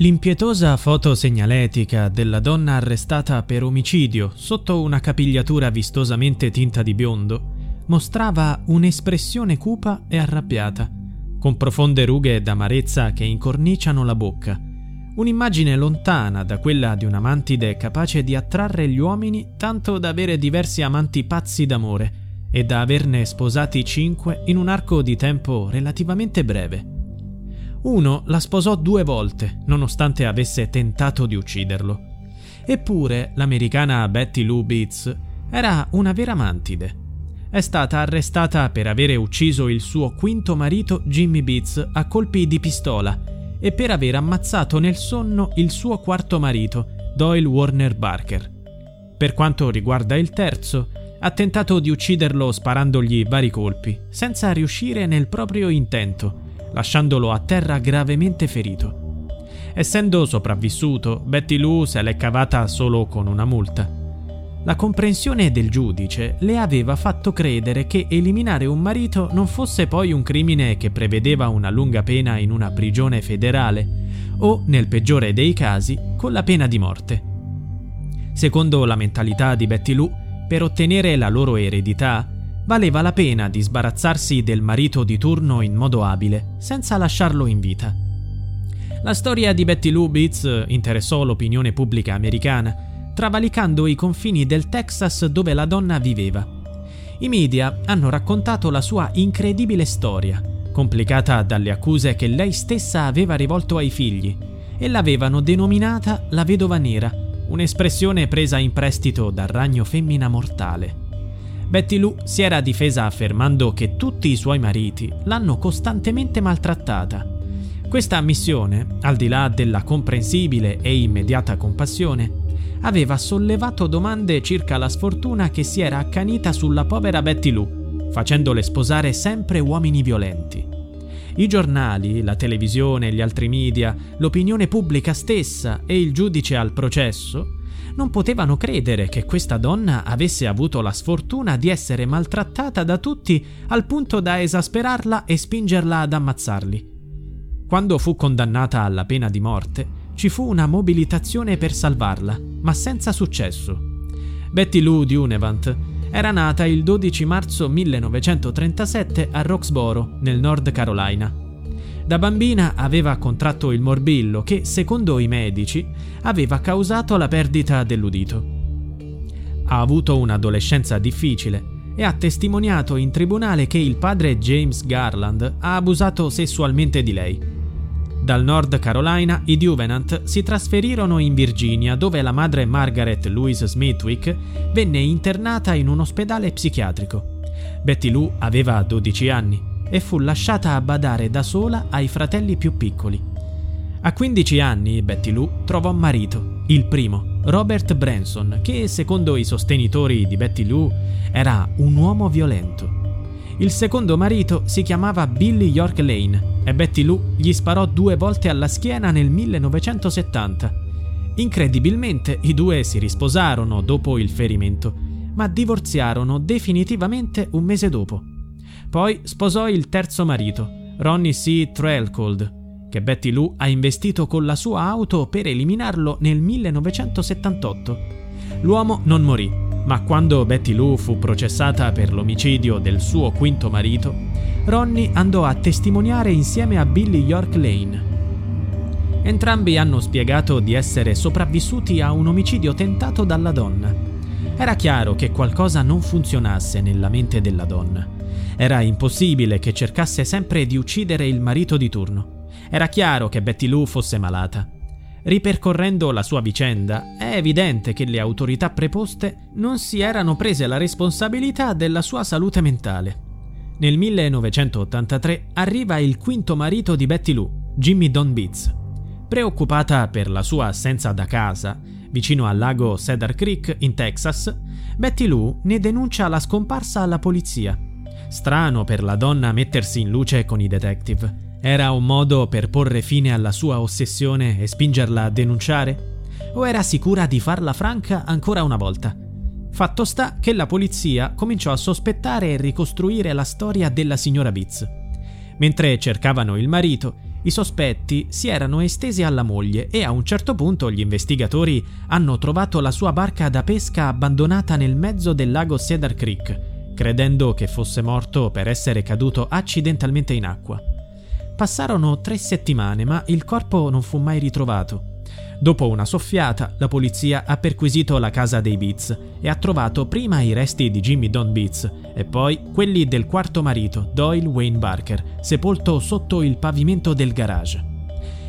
L'impietosa foto segnaletica della donna arrestata per omicidio sotto una capigliatura vistosamente tinta di biondo mostrava un'espressione cupa e arrabbiata, con profonde rughe d'amarezza che incorniciano la bocca. Un'immagine lontana da quella di una mantide capace di attrarre gli uomini tanto da avere diversi amanti pazzi d'amore e da averne sposati cinque in un arco di tempo relativamente breve. Uno la sposò due volte, nonostante avesse tentato di ucciderlo. Eppure l'americana Betty Lou Beats era una vera mantide. È stata arrestata per avere ucciso il suo quinto marito Jimmy Beats a colpi di pistola e per aver ammazzato nel sonno il suo quarto marito, Doyle Warner Barker. Per quanto riguarda il terzo, ha tentato di ucciderlo sparandogli vari colpi, senza riuscire nel proprio intento lasciandolo a terra gravemente ferito. Essendo sopravvissuto, Betty Lou se l'è cavata solo con una multa. La comprensione del giudice le aveva fatto credere che eliminare un marito non fosse poi un crimine che prevedeva una lunga pena in una prigione federale o, nel peggiore dei casi, con la pena di morte. Secondo la mentalità di Betty Lou, per ottenere la loro eredità, valeva la pena di sbarazzarsi del marito di turno in modo abile, senza lasciarlo in vita. La storia di Betty Lou Beats interessò l'opinione pubblica americana, travalicando i confini del Texas dove la donna viveva. I media hanno raccontato la sua incredibile storia, complicata dalle accuse che lei stessa aveva rivolto ai figli, e l'avevano denominata la vedova nera, un'espressione presa in prestito dal ragno femmina mortale. Betty Lou si era difesa affermando che tutti i suoi mariti l'hanno costantemente maltrattata. Questa ammissione, al di là della comprensibile e immediata compassione, aveva sollevato domande circa la sfortuna che si era accanita sulla povera Betty Lou, facendole sposare sempre uomini violenti. I giornali, la televisione, gli altri media, l'opinione pubblica stessa e il giudice al processo non potevano credere che questa donna avesse avuto la sfortuna di essere maltrattata da tutti al punto da esasperarla e spingerla ad ammazzarli. Quando fu condannata alla pena di morte, ci fu una mobilitazione per salvarla, ma senza successo. Betty Lou di Unevant era nata il 12 marzo 1937 a Roxboro, nel North Carolina. Da bambina aveva contratto il morbillo che, secondo i medici, aveva causato la perdita dell'udito. Ha avuto un'adolescenza difficile e ha testimoniato in tribunale che il padre James Garland ha abusato sessualmente di lei. Dal Nord Carolina i Duvenant si trasferirono in Virginia dove la madre Margaret Louise Smithwick venne internata in un ospedale psichiatrico. Betty Lou aveva 12 anni e fu lasciata a badare da sola ai fratelli più piccoli. A 15 anni Betty Lou trovò marito, il primo, Robert Branson, che secondo i sostenitori di Betty Lou era un uomo violento. Il secondo marito si chiamava Billy York Lane e Betty Lou gli sparò due volte alla schiena nel 1970. Incredibilmente i due si risposarono dopo il ferimento, ma divorziarono definitivamente un mese dopo. Poi sposò il terzo marito, Ronnie C. Trailcold, che Betty Lou ha investito con la sua auto per eliminarlo nel 1978. L'uomo non morì, ma quando Betty Lou fu processata per l'omicidio del suo quinto marito, Ronnie andò a testimoniare insieme a Billy York Lane. Entrambi hanno spiegato di essere sopravvissuti a un omicidio tentato dalla donna. Era chiaro che qualcosa non funzionasse nella mente della donna. Era impossibile che cercasse sempre di uccidere il marito di turno. Era chiaro che Betty Lou fosse malata. Ripercorrendo la sua vicenda, è evidente che le autorità preposte non si erano prese la responsabilità della sua salute mentale. Nel 1983 arriva il quinto marito di Betty Lou, Jimmy Don Beats. Preoccupata per la sua assenza da casa, vicino al lago Cedar Creek in Texas, Betty Lou ne denuncia la scomparsa alla polizia. Strano per la donna mettersi in luce con i detective. Era un modo per porre fine alla sua ossessione e spingerla a denunciare? O era sicura di farla franca ancora una volta? Fatto sta che la polizia cominciò a sospettare e ricostruire la storia della signora Beats. Mentre cercavano il marito, i sospetti si erano estesi alla moglie e a un certo punto gli investigatori hanno trovato la sua barca da pesca abbandonata nel mezzo del lago Cedar Creek, credendo che fosse morto per essere caduto accidentalmente in acqua. Passarono tre settimane, ma il corpo non fu mai ritrovato. Dopo una soffiata, la polizia ha perquisito la casa dei Beats e ha trovato prima i resti di Jimmy Don Beats e poi quelli del quarto marito, Doyle Wayne Barker, sepolto sotto il pavimento del garage.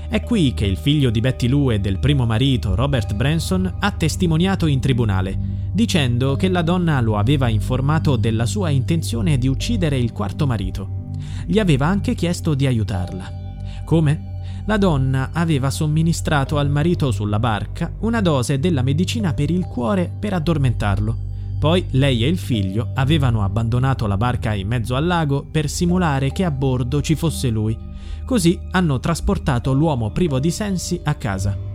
È qui che il figlio di Betty Lou e del primo marito, Robert Branson, ha testimoniato in tribunale, dicendo che la donna lo aveva informato della sua intenzione di uccidere il quarto marito. Gli aveva anche chiesto di aiutarla. Come? la donna aveva somministrato al marito sulla barca una dose della medicina per il cuore per addormentarlo. Poi lei e il figlio avevano abbandonato la barca in mezzo al lago per simulare che a bordo ci fosse lui. Così hanno trasportato l'uomo privo di sensi a casa.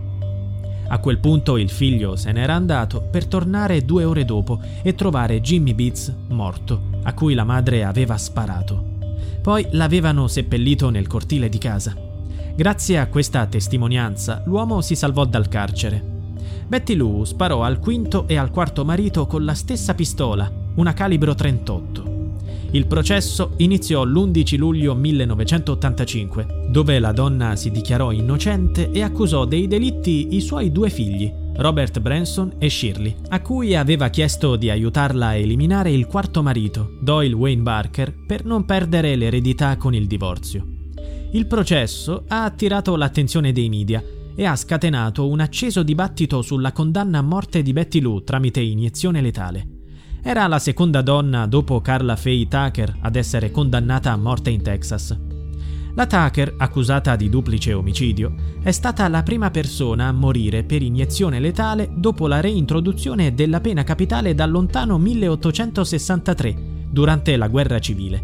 A quel punto il figlio se n'era andato per tornare due ore dopo e trovare Jimmy Beats morto, a cui la madre aveva sparato. Poi l'avevano seppellito nel cortile di casa. Grazie a questa testimonianza, l'uomo si salvò dal carcere. Betty Lou sparò al quinto e al quarto marito con la stessa pistola, una calibro 38. Il processo iniziò l'11 luglio 1985, dove la donna si dichiarò innocente e accusò dei delitti i suoi due figli, Robert Branson e Shirley, a cui aveva chiesto di aiutarla a eliminare il quarto marito, Doyle Wayne Barker, per non perdere l'eredità con il divorzio. Il processo ha attirato l'attenzione dei media e ha scatenato un acceso dibattito sulla condanna a morte di Betty Lou tramite iniezione letale. Era la seconda donna dopo Carla Faye Tucker ad essere condannata a morte in Texas. La Tucker, accusata di duplice omicidio, è stata la prima persona a morire per iniezione letale dopo la reintroduzione della pena capitale dal lontano 1863, durante la guerra civile.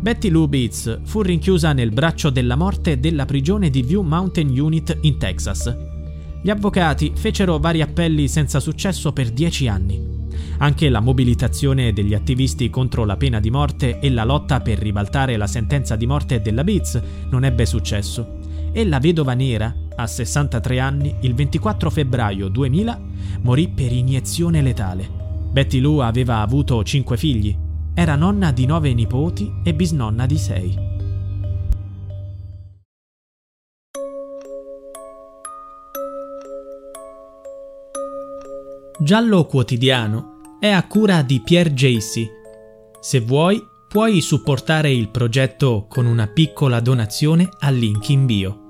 Betty Lou Beats fu rinchiusa nel braccio della morte della prigione di View Mountain Unit in Texas. Gli avvocati fecero vari appelli senza successo per dieci anni. Anche la mobilitazione degli attivisti contro la pena di morte e la lotta per ribaltare la sentenza di morte della Beats non ebbe successo. E la vedova nera, a 63 anni, il 24 febbraio 2000, morì per iniezione letale. Betty Lou aveva avuto cinque figli, era nonna di nove nipoti e bisnonna di sei. Giallo Quotidiano è a cura di Pierre Jacy. Se vuoi, puoi supportare il progetto con una piccola donazione al link in bio.